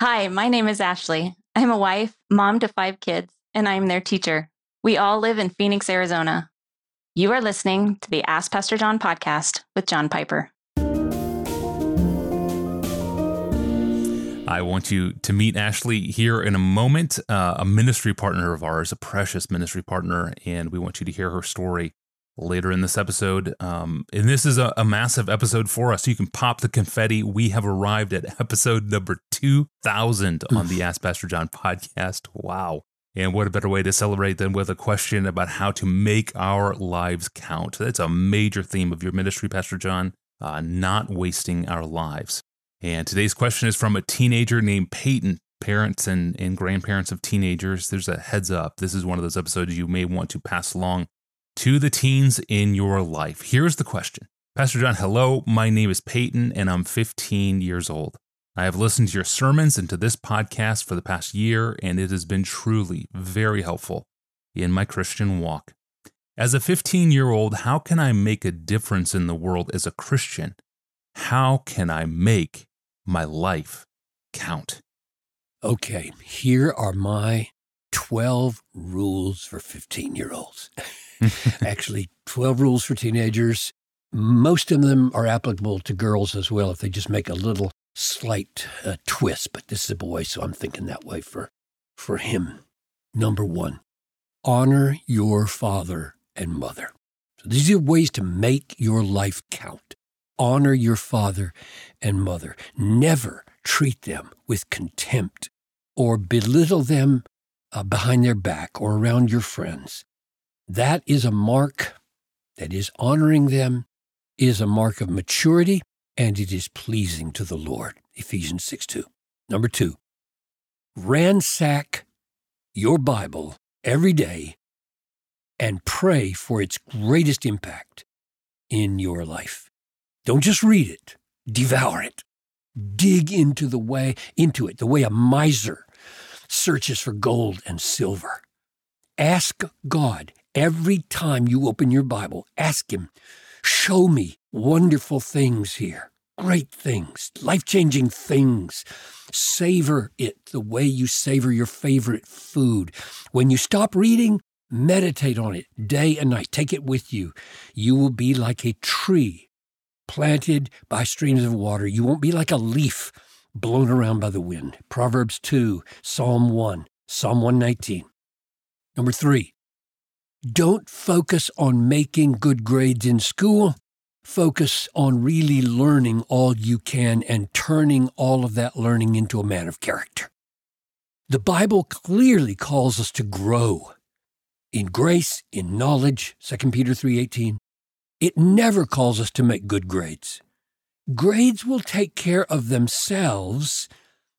Hi, my name is Ashley. I'm a wife, mom to five kids, and I'm their teacher. We all live in Phoenix, Arizona. You are listening to the Ask Pastor John podcast with John Piper. I want you to meet Ashley here in a moment, uh, a ministry partner of ours, a precious ministry partner, and we want you to hear her story later in this episode. Um, and this is a, a, massive episode for us. You can pop the confetti. We have arrived at episode number 2000 on the Ask Pastor John podcast. Wow. And what a better way to celebrate than with a question about how to make our lives count. That's a major theme of your ministry, Pastor John, uh, not wasting our lives. And today's question is from a teenager named Peyton. Parents and, and grandparents of teenagers, there's a heads up. This is one of those episodes you may want to pass along to the teens in your life. Here's the question Pastor John, hello. My name is Peyton, and I'm 15 years old. I have listened to your sermons and to this podcast for the past year, and it has been truly very helpful in my Christian walk. As a 15 year old, how can I make a difference in the world as a Christian? How can I make my life count? Okay, here are my 12 rules for 15 year olds. Actually, 12 rules for teenagers. Most of them are applicable to girls as well if they just make a little slight uh, twist. But this is a boy, so I'm thinking that way for, for him. Number one, honor your father and mother. So these are ways to make your life count. Honor your father and mother. Never treat them with contempt or belittle them uh, behind their back or around your friends. That is a mark that is honoring them, is a mark of maturity, and it is pleasing to the Lord. Ephesians 6 2. Number two, ransack your Bible every day and pray for its greatest impact in your life. Don't just read it, devour it. Dig into the way into it the way a miser searches for gold and silver. Ask God Every time you open your Bible, ask Him, show me wonderful things here, great things, life changing things. Savor it the way you savor your favorite food. When you stop reading, meditate on it day and night. Take it with you. You will be like a tree planted by streams of water. You won't be like a leaf blown around by the wind. Proverbs 2, Psalm 1, Psalm 119. Number three, don't focus on making good grades in school. Focus on really learning all you can and turning all of that learning into a man of character. The Bible clearly calls us to grow in grace, in knowledge, 2 Peter 3:18. It never calls us to make good grades. Grades will take care of themselves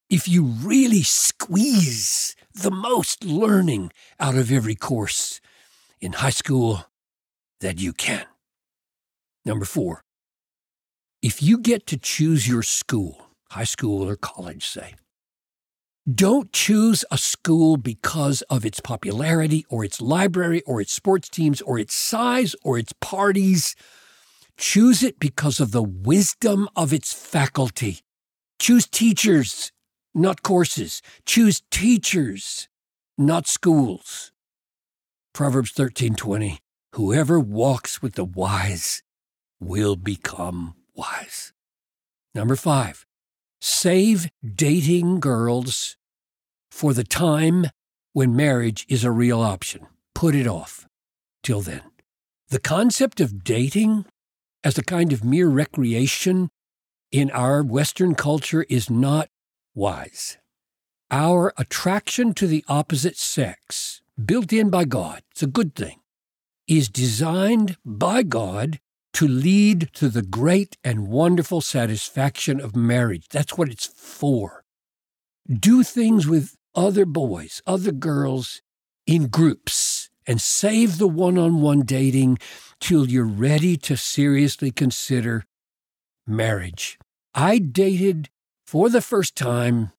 if you really squeeze the most learning out of every course in high school that you can. Number four, if you get to choose your school, high school or college, say, don't choose a school because of its popularity or its library or its sports teams or its size or its parties. Choose it because of the wisdom of its faculty. Choose teachers, not courses. Choose teachers, not schools. Proverbs 13:20 Whoever walks with the wise will become wise. Number 5. Save dating girls for the time when marriage is a real option. Put it off till then. The concept of dating as a kind of mere recreation in our Western culture is not wise. Our attraction to the opposite sex built in by God, it's a good thing, is designed by God to lead to the great and wonderful satisfaction of marriage. That's what it's for. Do things with other boys, other girls in groups, and save the one on one dating till you're ready to seriously consider marriage. I dated for the first time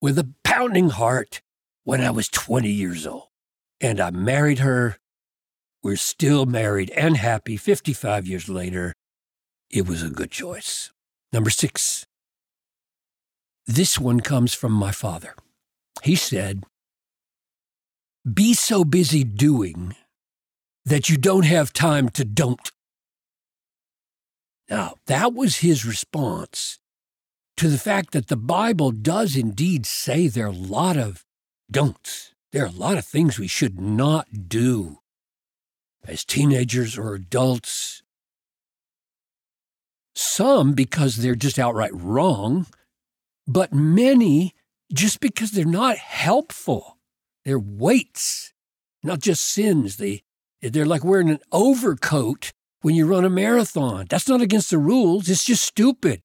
with a pounding heart when I was 20 years old. And I married her. We're still married and happy 55 years later. It was a good choice. Number six, This one comes from my father. He said, Be so busy doing that you don't have time to don't. Now, that was his response to the fact that the Bible does indeed say there are a lot of don'ts. There are a lot of things we should not do as teenagers or adults. Some because they're just outright wrong, but many just because they're not helpful. They're weights, not just sins. They, they're like wearing an overcoat when you run a marathon. That's not against the rules, it's just stupid.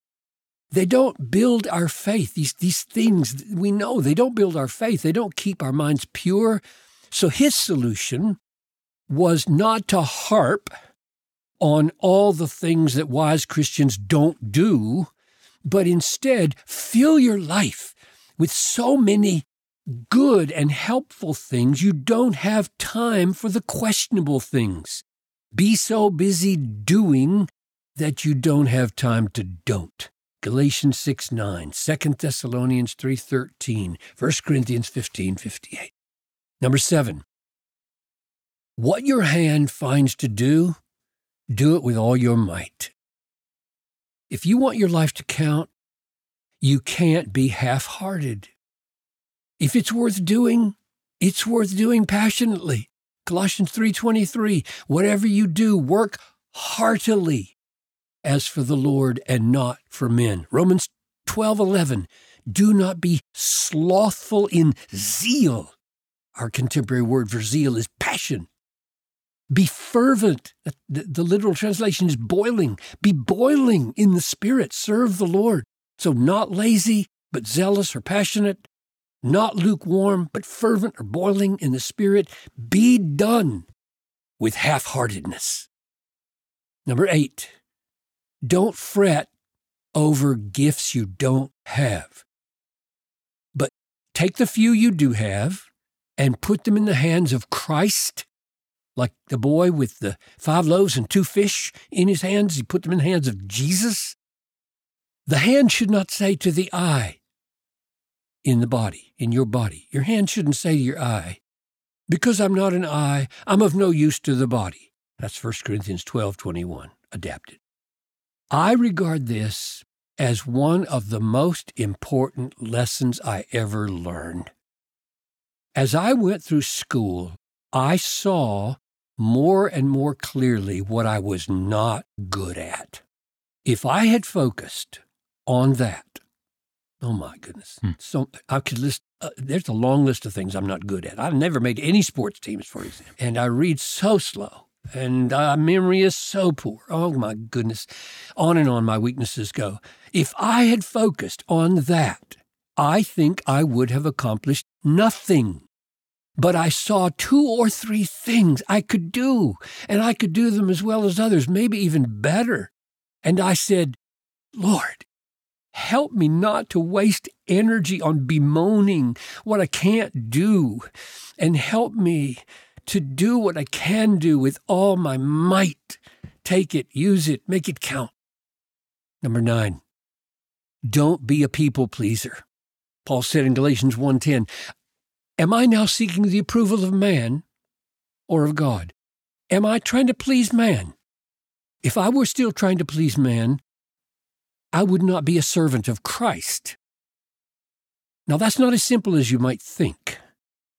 They don't build our faith. These, these things we know, they don't build our faith. They don't keep our minds pure. So his solution was not to harp on all the things that wise Christians don't do, but instead fill your life with so many good and helpful things, you don't have time for the questionable things. Be so busy doing that you don't have time to don't. Galatians 6 9, 2 Thessalonians 3 13, 1 Corinthians 15 58. Number seven, what your hand finds to do, do it with all your might. If you want your life to count, you can't be half hearted. If it's worth doing, it's worth doing passionately. Colossians 3:23 Whatever you do work heartily as for the Lord and not for men. Romans 12:11 Do not be slothful in zeal. Our contemporary word for zeal is passion. Be fervent. The, the, literal translation is boiling. Be boiling in the Spirit. Serve the Lord. So, not lazy, but zealous or passionate. Not lukewarm, but fervent or boiling in the Spirit. Be done with half heartedness. Number eight, don't fret over gifts you don't have. But take the few you do have and put them in the hands of Christ like the boy with the five loaves and two fish in his hands, he put them in the hands of Jesus. The hand should not say to the eye in the body, in your body. Your hand shouldn't say to your eye, because I'm not an eye, I'm of no use to the body. That's 1 Corinthians 12 21, adapted. I regard this as one of the most important lessons I ever learned. As I went through school, I saw more and more clearly what I was not good at. If I had focused on that, oh my goodness, hmm. so I could list. Uh, there's a long list of things I'm not good at. I've never made any sports teams, for example, and I read so slow, and uh, memory is so poor. Oh my goodness, on and on my weaknesses go. If I had focused on that, I think I would have accomplished nothing but I saw two or three things I could do, and I could do them as well as others, maybe even better. And I said, Lord, help me not to waste energy on bemoaning what I can't do, and help me to do what I can do with all my might. Take it, use it, make it count. Number nine, don't be a people pleaser. Paul said in Galatians 1:10, Am I now seeking the approval of man or of God? Am I trying to please man? If I were still trying to please man, I would not be a servant of Christ. Now, that's not as simple as you might think,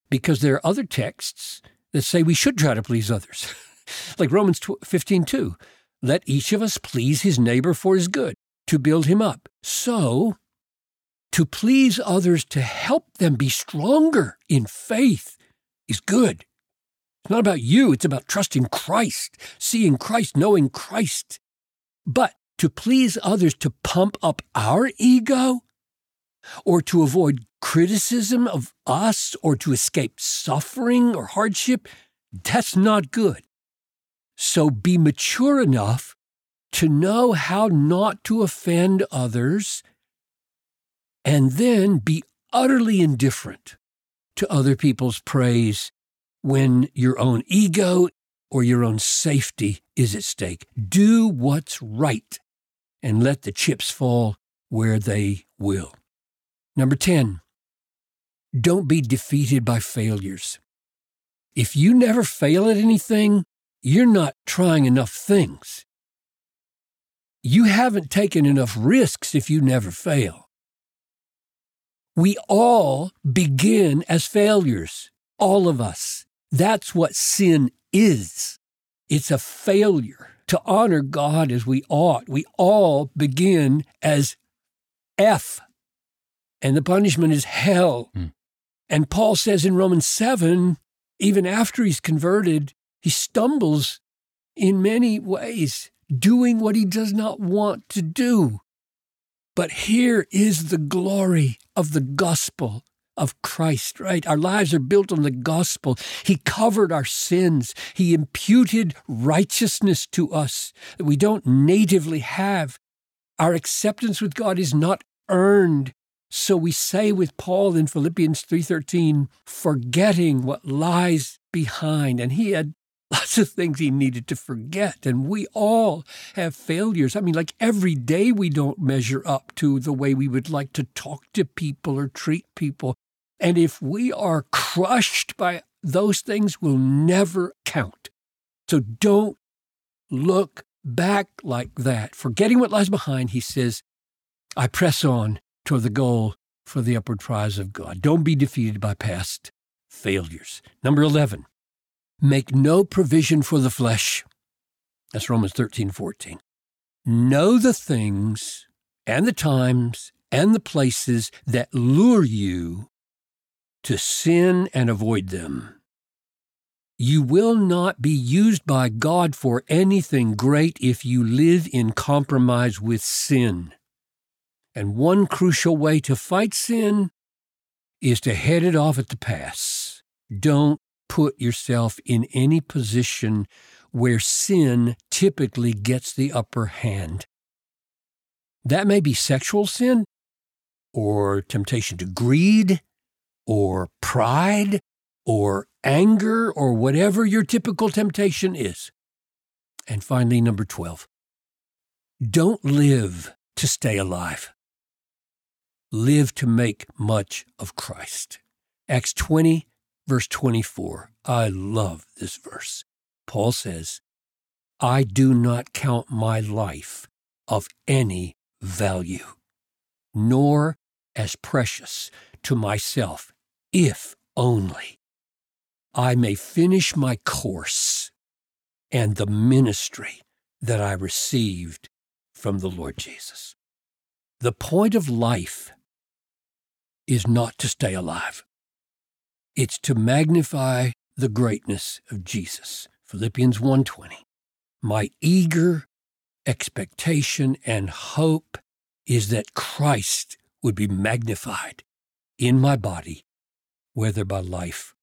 because there are other texts that say we should try to please others, like Romans 15 2. Let each of us please his neighbor for his good, to build him up. So, to please others to help them be stronger in faith is good. It's not about you, it's about trusting Christ, seeing Christ, knowing Christ. But to please others to pump up our ego or to avoid criticism of us or to escape suffering or hardship, that's not good. So be mature enough to know how not to offend others and then be utterly indifferent to other people's praise when your own ego or your own safety is at stake. Do what's right and let the chips fall where they will. Number 10, don't be defeated by failures. If you never fail at anything, you're not trying enough things. You haven't taken enough risks if you never fail. We all begin as failures, all of us. That's what sin is. It's a failure to honor God as we ought. We all begin as F, and the punishment is hell. Mm. And Paul says in Romans 7, even after he's converted, he stumbles in many ways, doing what he does not want to do. But here is the glory of the gospel of Christ, right? Our lives are built on the gospel. He covered our sins. He imputed righteousness to us that we don't natively have. Our acceptance with God is not earned. So we say with Paul in Philippians 3:13, forgetting what lies behind. And he had lots of things he needed to forget. And we all have failures. I mean, like every day we don't measure up to the way we would like to talk to people or treat people. And if we are crushed by those things, will never count. So don't look back like that. Forgetting what lies behind, he says, I press on toward the goal for the upward prize of God. Don't be defeated by past failures. Number 11, Make no provision for the flesh. That's Romans 13, 14. Know the things and the times and the places that lure you to sin and avoid them. You will not be used by God for anything great if you live in compromise with sin. And one crucial way to fight sin is to head it off at the pass. Don't put yourself in any position where sin typically gets the upper hand. That may be sexual sin, or temptation to greed, or pride, or anger, or whatever your typical temptation is. And finally, number 12, don't live to stay alive. Live to make much of Christ. Acts 20, verse 24. I love this verse. Paul says, I do not count my life of any value, nor as precious to myself, if only I may finish my course and the ministry that I received from the Lord Jesus. The point of life is not to stay alive. It's to magnify the greatness of Jesus. Philippians 1:20. My eager expectation and hope is that Christ would be magnified in my body, whether by life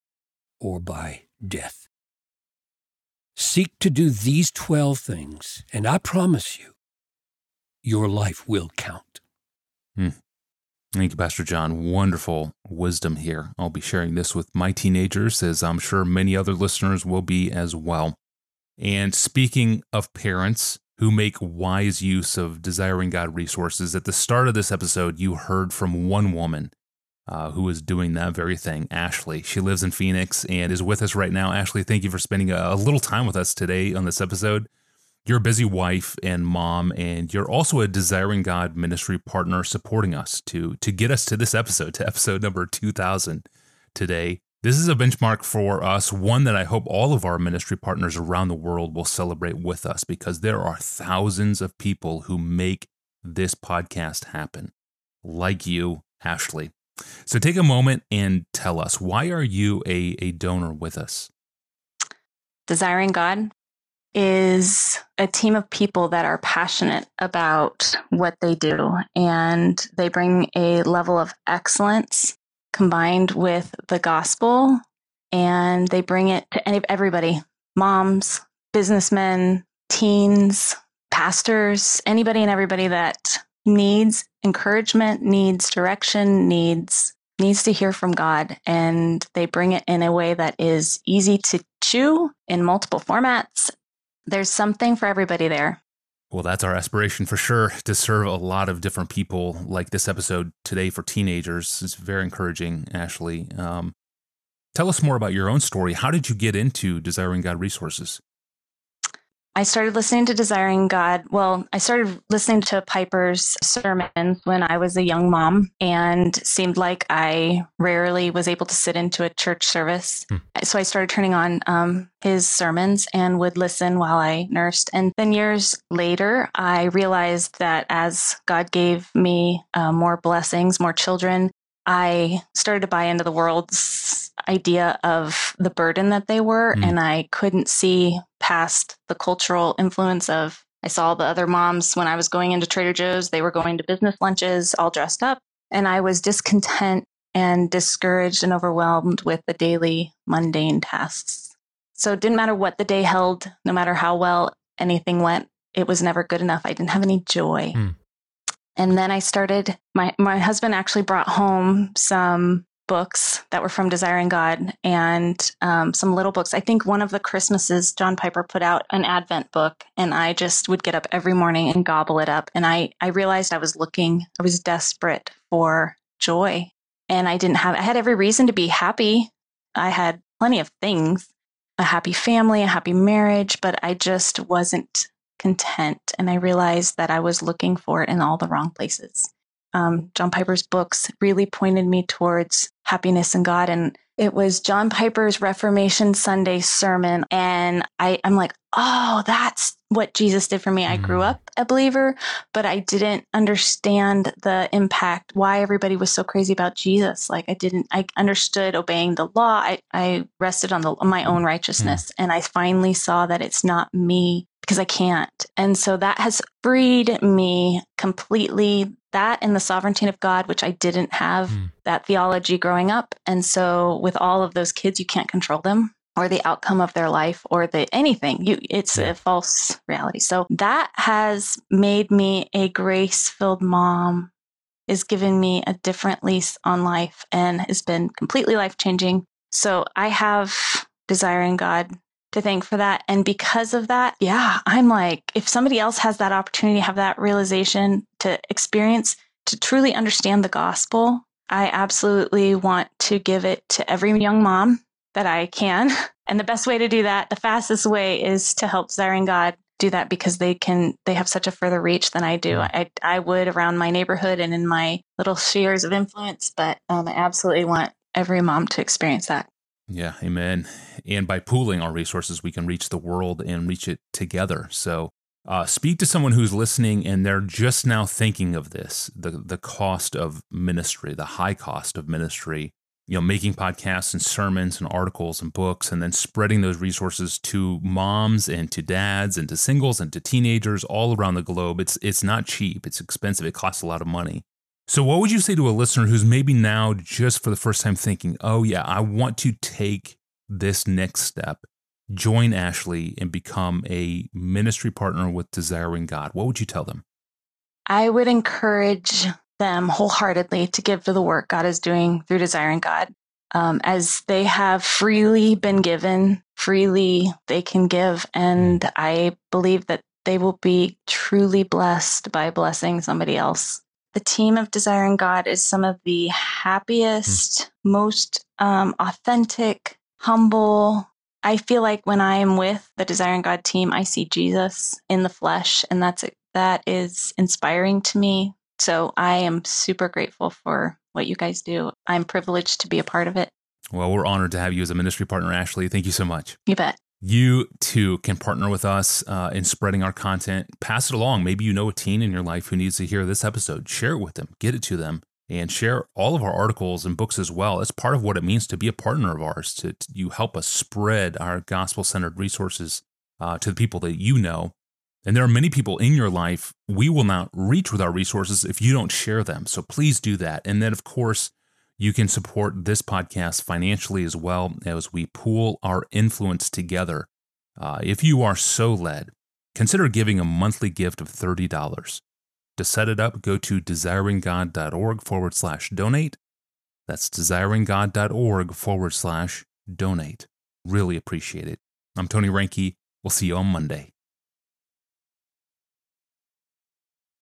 or by death. Seek to do these 12 things, and I promise you, your life will count. Hmm. Thank you, Pastor John. Wonderful wisdom here. I'll be sharing this with my teenagers, as I'm sure many other listeners will be as well. And speaking of parents who make wise use of desiring God resources, at the start of this episode, you heard from one woman uh, who is doing that very thing, Ashley. She lives in Phoenix and is with us right now. Ashley, thank you for spending a, a little time with us today on this episode you're a busy wife and mom, and you're also a Desiring God ministry partner supporting us to to get us to this episode, to episode number 2000 today. This is a benchmark for us, one that I hope all of our ministry partners around the world will celebrate with us because there are thousands of people who make this podcast happen, like you, Ashley. So take a moment and tell us why are you a, a donor with us? Desiring God is a team of people that are passionate about what they do and they bring a level of excellence combined with the gospel and they bring it to any, everybody moms, businessmen, teens, pastors, anybody and everybody that needs encouragement, needs direction, needs needs to hear from God and they bring it in a way that is easy to chew in multiple formats there's something for everybody there. Well, that's our aspiration for sure to serve a lot of different people like this episode today for teenagers. It's very encouraging, Ashley. Um, tell us more about your own story. How did you get into Desiring God Resources? I started listening to Desiring God. Well, I started listening to Piper's sermons when I was a young mom and seemed like I rarely was able to sit into a church service. Hmm. So I started turning on um, his sermons and would listen while I nursed. And then years later, I realized that as God gave me uh, more blessings, more children, I started to buy into the world's idea of the burden that they were. Mm. And I couldn't see past the cultural influence of, I saw the other moms when I was going into Trader Joe's, they were going to business lunches all dressed up. And I was discontent and discouraged and overwhelmed with the daily mundane tasks. So it didn't matter what the day held, no matter how well anything went, it was never good enough. I didn't have any joy. Mm. And then I started, my, my husband actually brought home some books that were from Desiring God and um, some little books. I think one of the Christmases, John Piper put out an Advent book, and I just would get up every morning and gobble it up. And I, I realized I was looking, I was desperate for joy. And I didn't have, I had every reason to be happy. I had plenty of things a happy family, a happy marriage, but I just wasn't content. And I realized that I was looking for it in all the wrong places. Um, John Piper's books really pointed me towards happiness in God. And it was John Piper's Reformation Sunday sermon. And I, I'm like, oh, that's what Jesus did for me. I grew mm. up a believer, but I didn't understand the impact, why everybody was so crazy about Jesus. Like I didn't, I understood obeying the law. I, I rested on the, my own righteousness. Mm. And I finally saw that it's not me because I can't. And so that has freed me completely that and the sovereignty of God, which I didn't have mm. that theology growing up. And so with all of those kids, you can't control them or the outcome of their life or the anything. You it's yeah. a false reality. So that has made me a grace-filled mom is given me a different lease on life and has been completely life-changing. So I have desiring God to thank for that. And because of that, yeah, I'm like, if somebody else has that opportunity to have that realization to experience, to truly understand the gospel, I absolutely want to give it to every young mom that I can. And the best way to do that, the fastest way is to help Desiring God do that because they can they have such a further reach than I do. I I would around my neighborhood and in my little spheres of influence, but um, I absolutely want every mom to experience that. Yeah, amen. And by pooling our resources, we can reach the world and reach it together. So, uh, speak to someone who's listening and they're just now thinking of this the, the cost of ministry, the high cost of ministry, you know, making podcasts and sermons and articles and books, and then spreading those resources to moms and to dads and to singles and to teenagers all around the globe. It's, it's not cheap, it's expensive, it costs a lot of money. So, what would you say to a listener who's maybe now just for the first time thinking, oh, yeah, I want to take this next step, join Ashley and become a ministry partner with Desiring God? What would you tell them? I would encourage them wholeheartedly to give to the work God is doing through Desiring God. Um, as they have freely been given, freely they can give. And mm. I believe that they will be truly blessed by blessing somebody else the team of Desiring God is some of the happiest, mm. most um, authentic, humble. I feel like when I am with the Desiring God team, I see Jesus in the flesh, and that's that is inspiring to me. So I am super grateful for what you guys do. I'm privileged to be a part of it. Well, we're honored to have you as a ministry partner, Ashley. Thank you so much. You bet. You too can partner with us uh, in spreading our content. Pass it along. Maybe you know a teen in your life who needs to hear this episode. Share it with them, get it to them, and share all of our articles and books as well. It's part of what it means to be a partner of ours. To, to you help us spread our gospel centered resources uh, to the people that you know. And there are many people in your life we will not reach with our resources if you don't share them. So please do that. And then, of course, you can support this podcast financially as well as we pool our influence together. Uh, if you are so led, consider giving a monthly gift of $30. To set it up, go to desiringgod.org forward slash donate. That's desiringgod.org forward slash donate. Really appreciate it. I'm Tony Reinke. We'll see you on Monday.